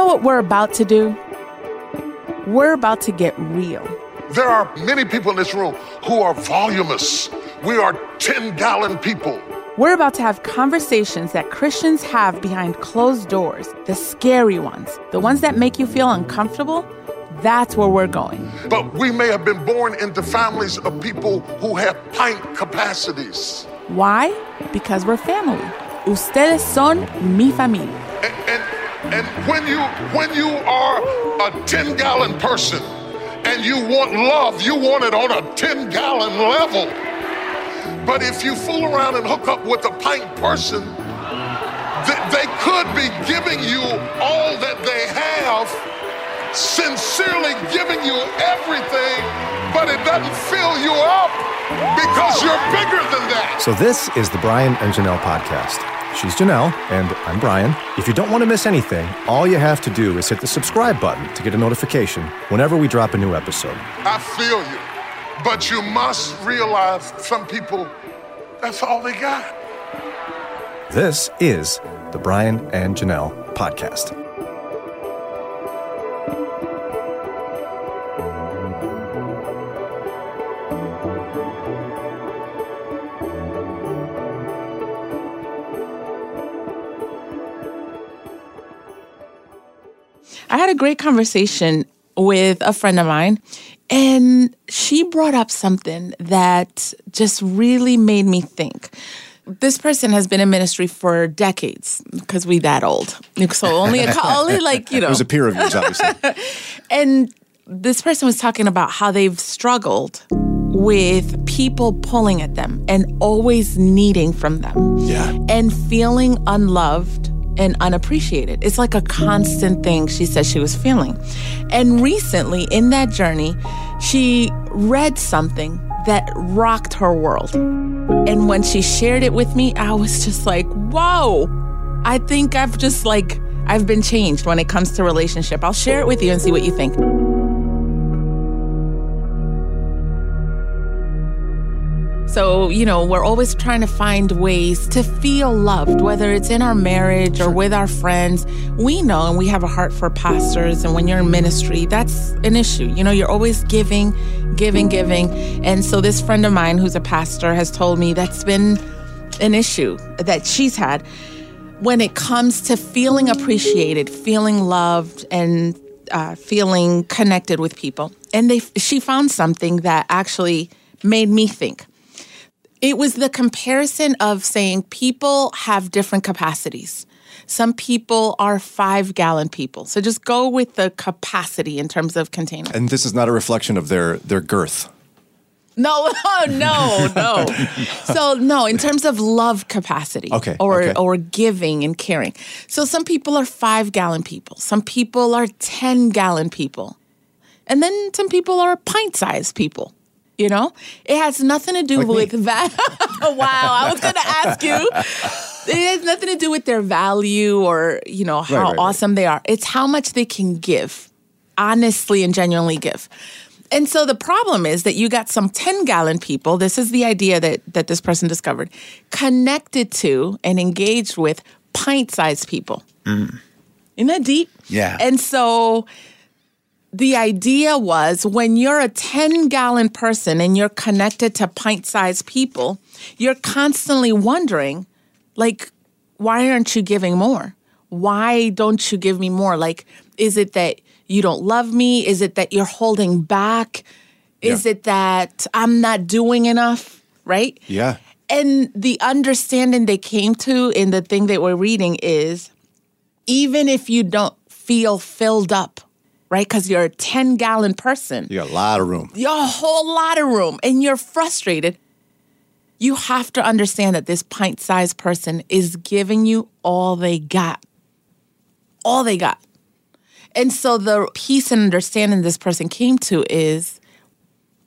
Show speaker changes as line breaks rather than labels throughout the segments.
know what we're about to do? We're about to get real.
There are many people in this room who are voluminous. We are 10 gallon people.
We're about to have conversations that Christians have behind closed doors, the scary ones, the ones that make you feel uncomfortable. That's where we're going.
But we may have been born into families of people who have pint capacities.
Why? Because we're family. Ustedes son mi familia.
And, and, and when you when you are a 10 gallon person and you want love, you want it on a 10 gallon level. But if you fool around and hook up with a pint person, th- they could be giving you all that they have, sincerely giving you everything, but it doesn't fill you up because you're bigger than that.
So, this is the Brian and Janelle podcast. She's Janelle, and I'm Brian. If you don't want to miss anything, all you have to do is hit the subscribe button to get a notification whenever we drop a new episode.
I feel you. But you must realize some people, that's all they got.
This is the Brian and Janelle podcast.
Had a great conversation with a friend of mine, and she brought up something that just really made me think. This person has been in ministry for decades because we that old. So only a, only like you know.
It was a peer of yours, obviously.
And this person was talking about how they've struggled with people pulling at them and always needing from them.
Yeah.
And feeling unloved and unappreciated. It's like a constant thing she said she was feeling. And recently in that journey, she read something that rocked her world. And when she shared it with me, I was just like, whoa, I think I've just like, I've been changed when it comes to relationship. I'll share it with you and see what you think. So, you know, we're always trying to find ways to feel loved, whether it's in our marriage or with our friends. We know and we have a heart for pastors. And when you're in ministry, that's an issue. You know, you're always giving, giving, giving. And so, this friend of mine who's a pastor has told me that's been an issue that she's had when it comes to feeling appreciated, feeling loved, and uh, feeling connected with people. And they, she found something that actually made me think. It was the comparison of saying people have different capacities. Some people are five gallon people. So just go with the capacity in terms of container.
And this is not a reflection of their, their girth.
No, no, no. so no, in terms of love capacity,
Okay,
or
okay.
or giving and caring. So some people are five gallon people. Some people are ten gallon people, and then some people are pint sized people. You know, it has nothing to do
Like
with that. wow, I was going to ask you. It has nothing to do with their value or you know how
Right, right, right.
awesome they are. It's how much they can give, honestly and genuinely give. And so the problem is that you got some 10 gallon people. This is the idea that, that this person discovered connected to and engaged with pint sized people. Mm. Isn't that deep?
Yeah.
And so the idea was when you're a 10 gallon person and you're connected to pint sized people, you're constantly wondering, like, why aren't you giving more? Why don't you give me more? Like, is it that you don't love me? Is it that you're holding back? Is
Yeah.
it that I'm not doing enough? Right?
Yeah.
And the understanding they came to in the thing that we're reading is even if you don't feel filled up, right? Because you're a 10 gallon person,
You got a lot of room.
you have a whole lot of room and you're frustrated. You have to understand that this pint sized person is giving you all they got. All they got. And so the peace and understanding this person came to is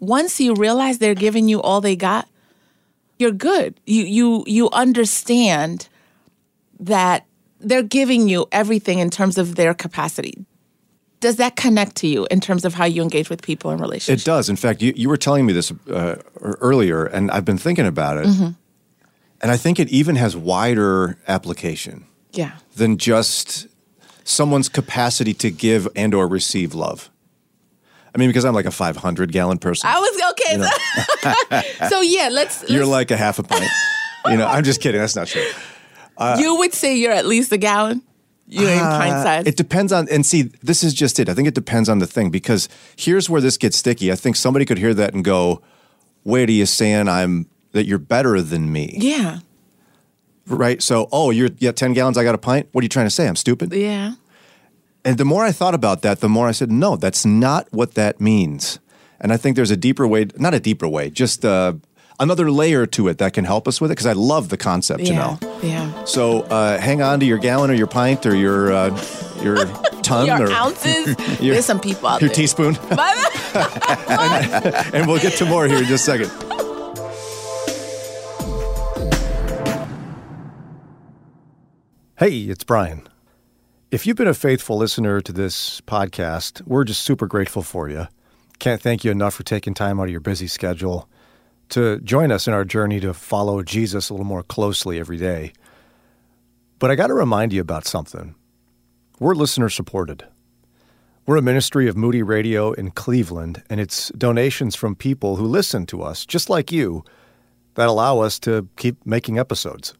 once you realize they're giving you all they got, you're good. You you you understand that they're giving you everything in terms of their capacity. Does that connect to you in terms of how you engage with people in relationships?
It does. In fact, you, you were telling me this uh, er, earlier, and I've been thinking about it. Mm-hmm. And I think it even has wider application
yeah.
than just
someone's capacity to give and or receive love. I mean, because I'm like a 500 gallon person.
I was okay. So, so yeah, let's.
You're like a half a pint. you know, I'm just kidding. That's not true.
Uh, you would say you're at least a gallon. You're in pint size.
Uh, It depends on, and see, this is just it. I think it depends on the thing because here's where this gets sticky. I think somebody could hear that and go, "Wait, are you saying I'm that you're better than me?"
yeah,
Right? So, oh, you're yeah, ten gallons. I got a pint. What are you trying to say? I'm stupid.
yeah.
And the more I thought about that, the more I said, no, that's not what that means. And I think there's a deeper way, not a deeper way, just uh, another layer to it that can help us with it because I love the concept,
Yeah,
Janelle.
yeah.
So uh, hang on to your gallon or your pint or your uh, your ton
Your
or
ounces.
Your-
There's some people out
your
there.
teaspoon, and we'll get to more here in just a second. Hey, it's Brian. If you've been a faithful listener to this podcast, we're just super grateful for you. Can't thank you enough for taking time out of your busy schedule to join us in our journey to follow Jesus a little more closely every day. But I got to remind you about something. We're listener supported. We're a ministry of Moody Radio in Cleveland, and it's donations from people who listen to us, just like you, that allow us to keep making episodes.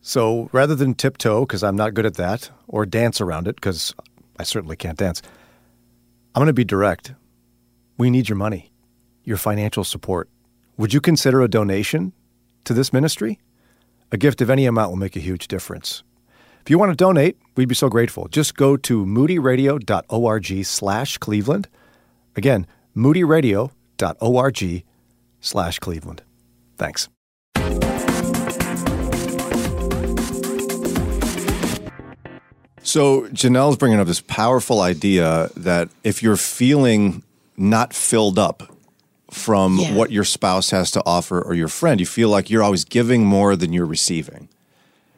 So rather than tiptoe, because I'm not good at that, or dance around it, because I certainly can't dance, I'm going to be direct. We need your money, your financial support. Would you consider a donation to this ministry? A gift of any amount will make a huge difference. If you want to donate, we'd be so grateful. Just go to moodyradio.org slash Cleveland. Again, moodyradio.org slash Cleveland. Thanks. So Janelle's bringing up this powerful idea that if you're feeling not filled up from
Yeah.
what your spouse has to offer or your friend, you feel like you're always giving more than you're receiving.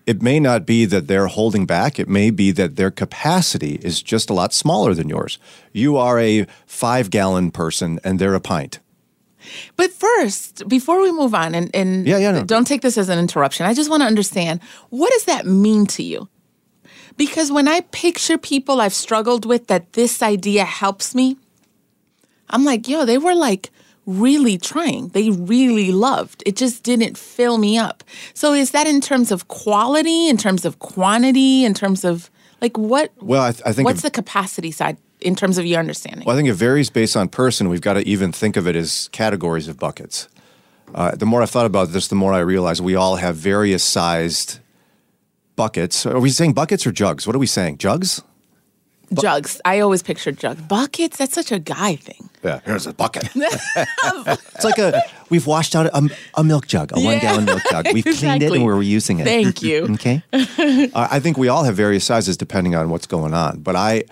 It may not be that they're holding back. It may be that their capacity is just a lot smaller than yours. You are a five gallon person and they're a pint.
But first, before we move on, and, and
Yeah, yeah, no.
don't take this as an interruption, I just want to understand what does that mean to you? Because when I picture people I've struggled with that this idea helps me, I'm like, yo, they were like really trying. They really loved. It just didn't fill me up. So is that in terms of quality, in terms of quantity, in terms of like what?
Well, I, th- I think
what's the capacity side in terms of your understanding?
well, I think it varies based on person. We've got to even think of it as categories of buckets. Uh, the more I thought about this, the more I realized we all have various sized buckets. Are we saying buckets or jugs? What are we saying? Jugs?
Jugs. I always pictured jugs. Buckets. That's such a guy thing.
Yeah, here's a bucket. it's like a we've washed out a, a milk jug, a
Yeah.
one gallon milk jug. We've cleaned it and we're reusing it.
Thank you.
Okay. uh, I think we all have various sizes depending on what's going on. But I,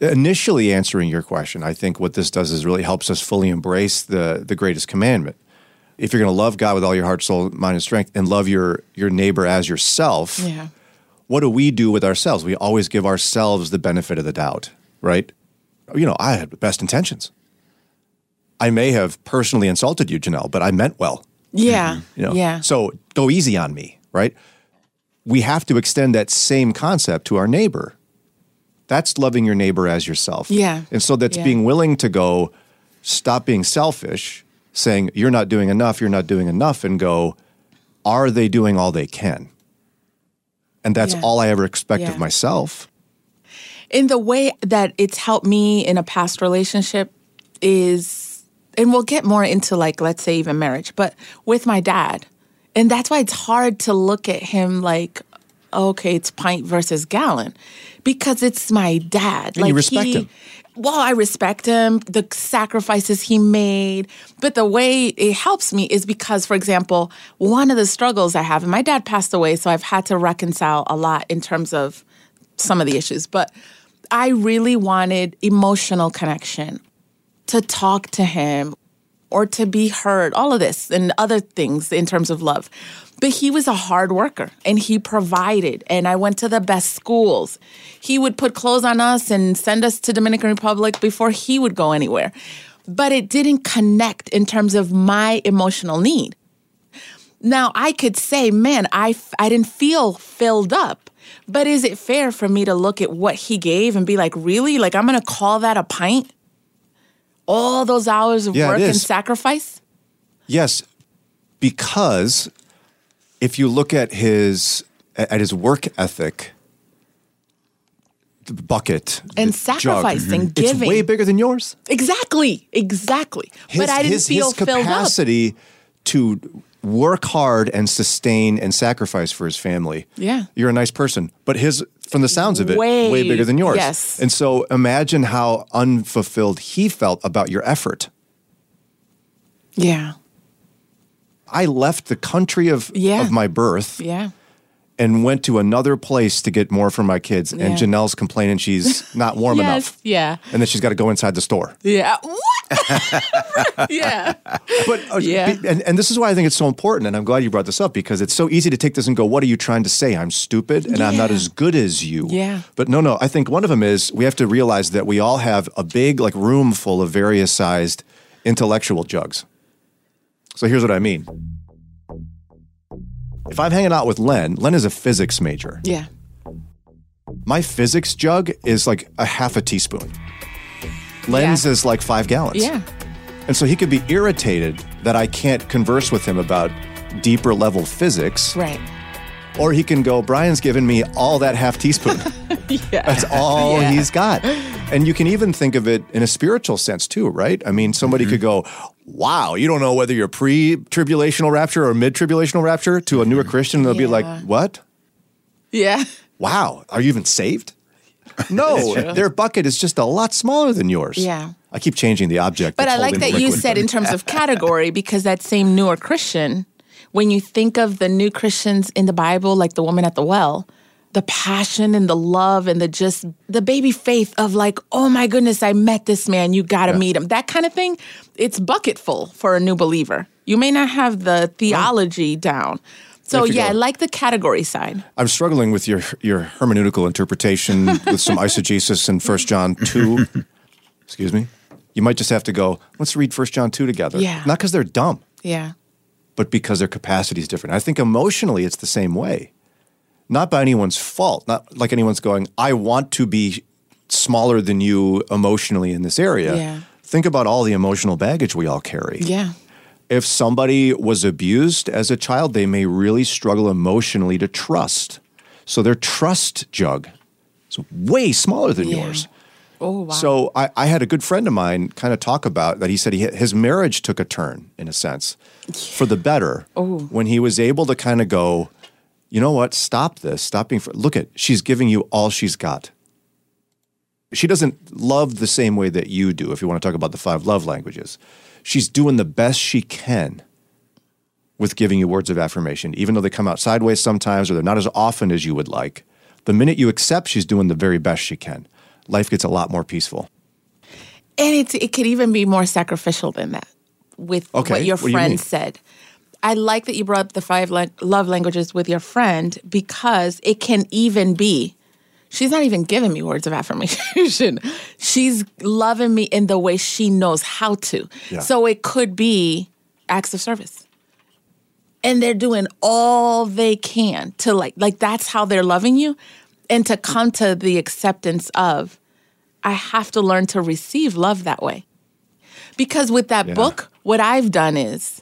initially answering your question, I think what this does is really helps us fully embrace the the greatest commandment. If you're going to love God with all your heart, soul, mind, and strength, and love your your neighbor as yourself,
Yeah.
what do we do with ourselves? We always give ourselves the benefit of the doubt, right? You know, I had the best intentions. I may have personally insulted you, Janelle, but I meant well.
Yeah.
You know,
Yeah.
So go easy on me, right? We have to extend that same concept to our neighbor. That's loving your neighbor as yourself.
Yeah.
And so that's
Yeah.
being willing to go, stop being selfish, saying you're not doing enough, you're not doing enough, and go, are they doing all they can? And that's
Yeah.
all I ever expect
Yeah.
of myself.
in the way that it's helped me in a past relationship is and we'll get more into like let's say even marriage but with my dad and that's why it's hard to look at him like okay it's pint versus gallon because it's my dad
And you respect him.
well i respect him the sacrifices he made but the way it helps me is because for example one of the struggles i have and my dad passed away so i've had to reconcile a lot in terms of some of the issues, but I really wanted emotional connection to talk to him or to be heard, all of this and other things in terms of love. But he was a hard worker and he provided. And I went to the best schools. He would put clothes on us and send us to Dominican Republic before he would go anywhere. But it didn't connect in terms of my emotional need. Now I could say, man, I, I didn't feel filled up But is it fair for me to look at what he gave and be like, really? Like, I'm going to call that a pint? All those hours of
Yeah,
work and sacrifice?
Yes, because if you look at his at his work ethic, the bucket
And
the jug,
sacrificing,
it's
giving.
way bigger than yours.
Exactly. Exactly.
His,
but I didn't
his,
feel
his
filled up.
capacity to work hard and sustain and sacrifice for his family.
Yeah.
You're a nice person, but his from the sounds of it,
Way-
way bigger than yours.
yes.
And so imagine how unfulfilled he felt about your effort.
Yeah.
I left the country of,
Yeah.
of my birth
Yeah.
and went to another place to get more for my kids. And Janelle's complaining she's not warm
yes.
enough.
Yeah.
And then she's got to go inside the store.
Yeah. What? yeah.
But uh,
Yeah.
and, and this is why I think it's so important. And I'm glad you brought this up because it's so easy to take this and go, what are you trying to say? I'm stupid and I'm not as good as you.
Yeah.
But no, no, I think one of them is we have to realize that we all have a big like room full of various sized intellectual jugs. So here's what I mean. If I'm hanging out with Len, Len is a physics major.
Yeah.
My physics jug is like a half a teaspoon. Len's
Yeah.
is like five gallons.
Yeah.
And so he could be irritated that I can't converse with him about deeper level physics.
Right.
Or he can go, Brian's given me all that half teaspoon.
Yeah.
That's all
Yeah.
he's got. And you can even think of it in a spiritual sense too, right? I mean, somebody mm-hmm. could go, wow, you don't know whether you're pre tribulational rapture or mid tribulational rapture to a newer Christian. They'll be like, what?
Yeah.
Wow, are you even saved? No, their bucket is just a lot smaller than yours.
Yeah.
I keep changing the object.
But I like that you said in terms of category because that same newer Christian, when you think of the new Christians in the Bible, like the woman at the well, the passion and the love and the just the baby faith of like, oh my goodness, I met this man, you gotta meet him. That kind of thing, it's bucketful for a new believer. You may not have the theology down. So yeah, I like the category side.
I'm struggling with your your hermeneutical interpretation with some eisegesis in 1 John 2. Excuse me. You might just have to go, let's read 1 John 2 together.
Yeah.
Not because they're dumb,
Yeah.
but because their capacity is different. I think emotionally it's the same way. Not by anyone's fault. Not like anyone's going, I want to be smaller than you emotionally in this area.
Yeah.
Think about all the emotional baggage we all carry.
Yeah.
If somebody was abused as a child, they may really struggle emotionally to trust. So their trust jug is way smaller than
Yeah.
yours.
Oh wow.
So I, I had a good friend of mine kind of talk about that. He said he, his marriage took a turn in a sense for the better oh. when he was able to kind of go, you know what? Stop this. Stop being. Fr- Look at she's giving you all she's got. She doesn't love the same way that you do. If you want to talk about the five love languages, she's doing the best she can with giving you words of affirmation, even though they come out sideways sometimes or they're not as often as you would like. The minute you accept she's doing the very best she can, life gets a lot more peaceful.
And it's, it could even be more sacrificial than that with
Okay,
what your
what do you
friend said. I like that you brought up the five lang- love languages with your friend because it can even be, she's not even giving me words of affirmation. she's loving me in the way she knows how to.
Yeah.
So it could be acts of service. And they're doing all they can to like, like that's how they're loving you. And to come to the acceptance of, I have to learn to receive love that way. Because with that
Yeah.
book, what I've done is,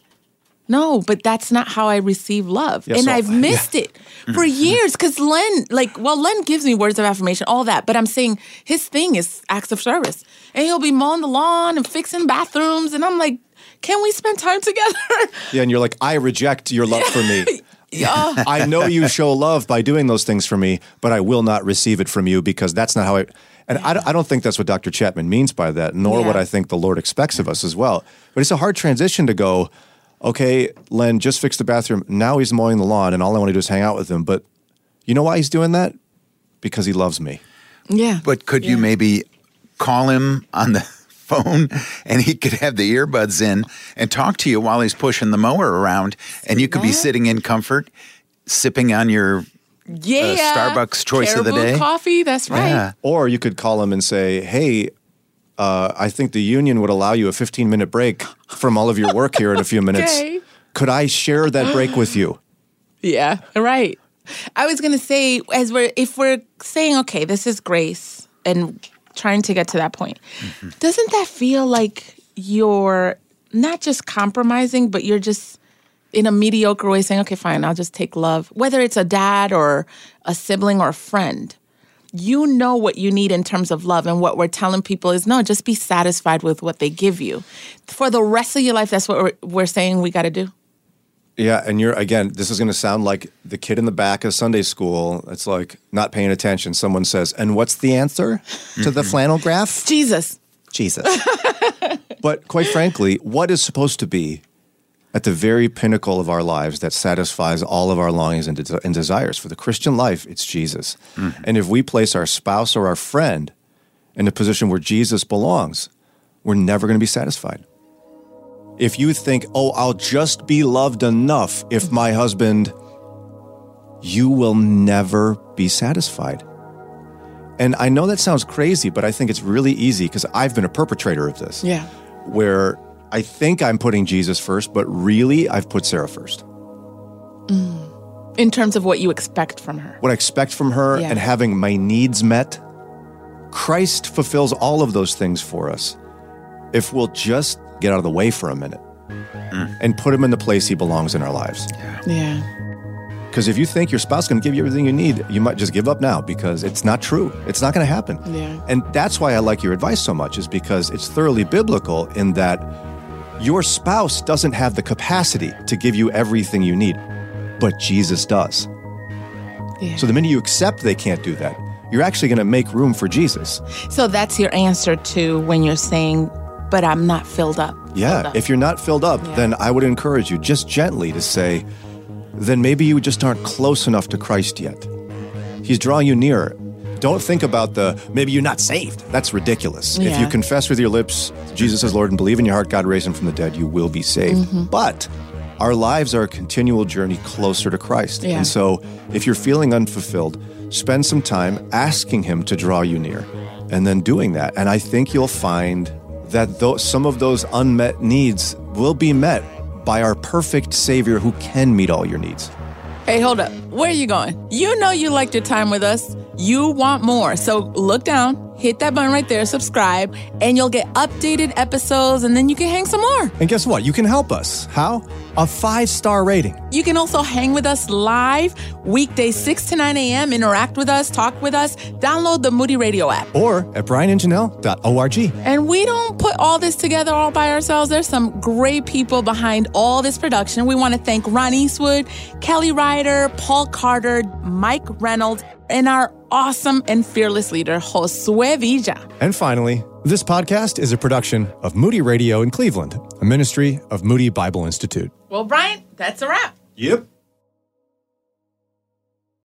no, but that's not how I receive love.
Yeah,
and
so-
I've missed it for mm-hmm. years because Len, like, well, Len gives me words of affirmation, all that, but I'm saying his thing is acts of service. And he'll be mowing the lawn and fixing bathrooms. And I'm like, can we spend time together?
Yeah, and you're like, I reject your love for me.
yeah.
I know you show love by doing those things for me, but I will not receive it from you because that's not how I. And I, don't- I don't think that's what Dr. Chapman means by that, nor what I think the Lord expects of us as well. But it's a hard transition to go, okay, Len just fixed the bathroom. Now he's mowing the lawn, and all I want to do is hang out with him. But you know why he's doing that? Because he loves me.
Yeah.
But could you maybe call him on the phone and he could have the earbuds in and talk to you while he's pushing the mower around and you could be sitting in comfort sipping on your uh,
Yeah.
Starbucks choice of the day?
coffee. That's right.
Yeah.
Or you could call him and say, hey, uh, I think the union would allow you a 15 minute break from all of your work here in a few minutes.
Okay.
Could I share that break with you?
Yeah. Right. I was gonna say, as we're if we're saying, okay, this is grace, and trying to get to that point, doesn't that feel like you're not just compromising, but you're just in a mediocre way saying, okay, fine, I'll just take love, whether it's a dad or a sibling or a friend. You know what you need in terms of love, and what we're telling people is no, just be satisfied with what they give you. For the rest of your life, that's what we're, we're saying we got to do.
Yeah, and you're again. This is going to sound like the kid in the back of Sunday school. It's like not paying attention. Someone says, "And what's the answer to the mm-hmm. flannel graph?"
Jesus.
Jesus. but quite frankly, what is supposed to be at the very pinnacle of our lives that satisfies all of our longings and, de- and desires for the Christian life? It's Jesus. Mm-hmm. And if we place our spouse or our friend in a position where Jesus belongs, we're never going to be satisfied. If you think, oh, I'll just be loved enough if my husband, you will never be satisfied. And I know that sounds crazy, but I think it's really easy because I've been a perpetrator of this.
Yeah.
Where I think I'm putting Jesus first, but really I've put Sarah first. Mm.
In terms of what you expect from her.
What I expect from her
Yeah.
and having my needs met, Christ fulfills all of those things for us if we'll just get out of the way for a minute mm. and put him in the place he belongs in our lives.
Yeah.
Because if you think your spouse is going to give you everything you need, you might just give up now because it's not true. It's not going to happen.
Yeah.
And that's why I like your advice so much, is because it's thoroughly biblical in that your spouse doesn't have the capacity to give you everything you need, but Jesus does.
Yeah.
So the minute you accept they can't do that, you're actually going to make room for Jesus.
So that's your answer to when you're saying, but I'm not filled up.
Yeah.
Filled up.
If you're not filled up,
Yeah.
then I would encourage you just gently to say, then maybe you just aren't close enough to Christ yet. He's drawing you nearer. Don't think about the maybe you're not saved. That's ridiculous. If you confess with your lips Jesus is Lord and believe in your heart God raised him from the dead, you will be saved.
Mm-hmm.
But our lives are a continual journey closer to Christ.
Yeah.
And so if you're feeling unfulfilled, spend some time asking him to draw you near and then doing that. And I think you'll find that those, some of those unmet needs will be met by our perfect Savior who can meet all your needs.
Hey, hold up. Where are you going? You know you liked your time with us. You want more. So look down, hit that button right there, subscribe, and you'll get updated episodes, and then you can hang some more.
And guess what? You can help us. How? A five star rating.
You can also hang with us live weekdays 6 to 9 a.m. Interact with us, talk with us, download the Moody Radio app.
Or at brianandjanelle.org.
And we don't put all this together all by ourselves. There's some great people behind all this production. We want to thank Ron Eastwood, Kelly Ryder, Paul Carter, Mike Reynolds, and our awesome and fearless leader, Josue Villa.
And finally, this podcast is a production of Moody Radio in Cleveland, a ministry of Moody Bible Institute.
Well, Brian, that's a wrap.
Yep.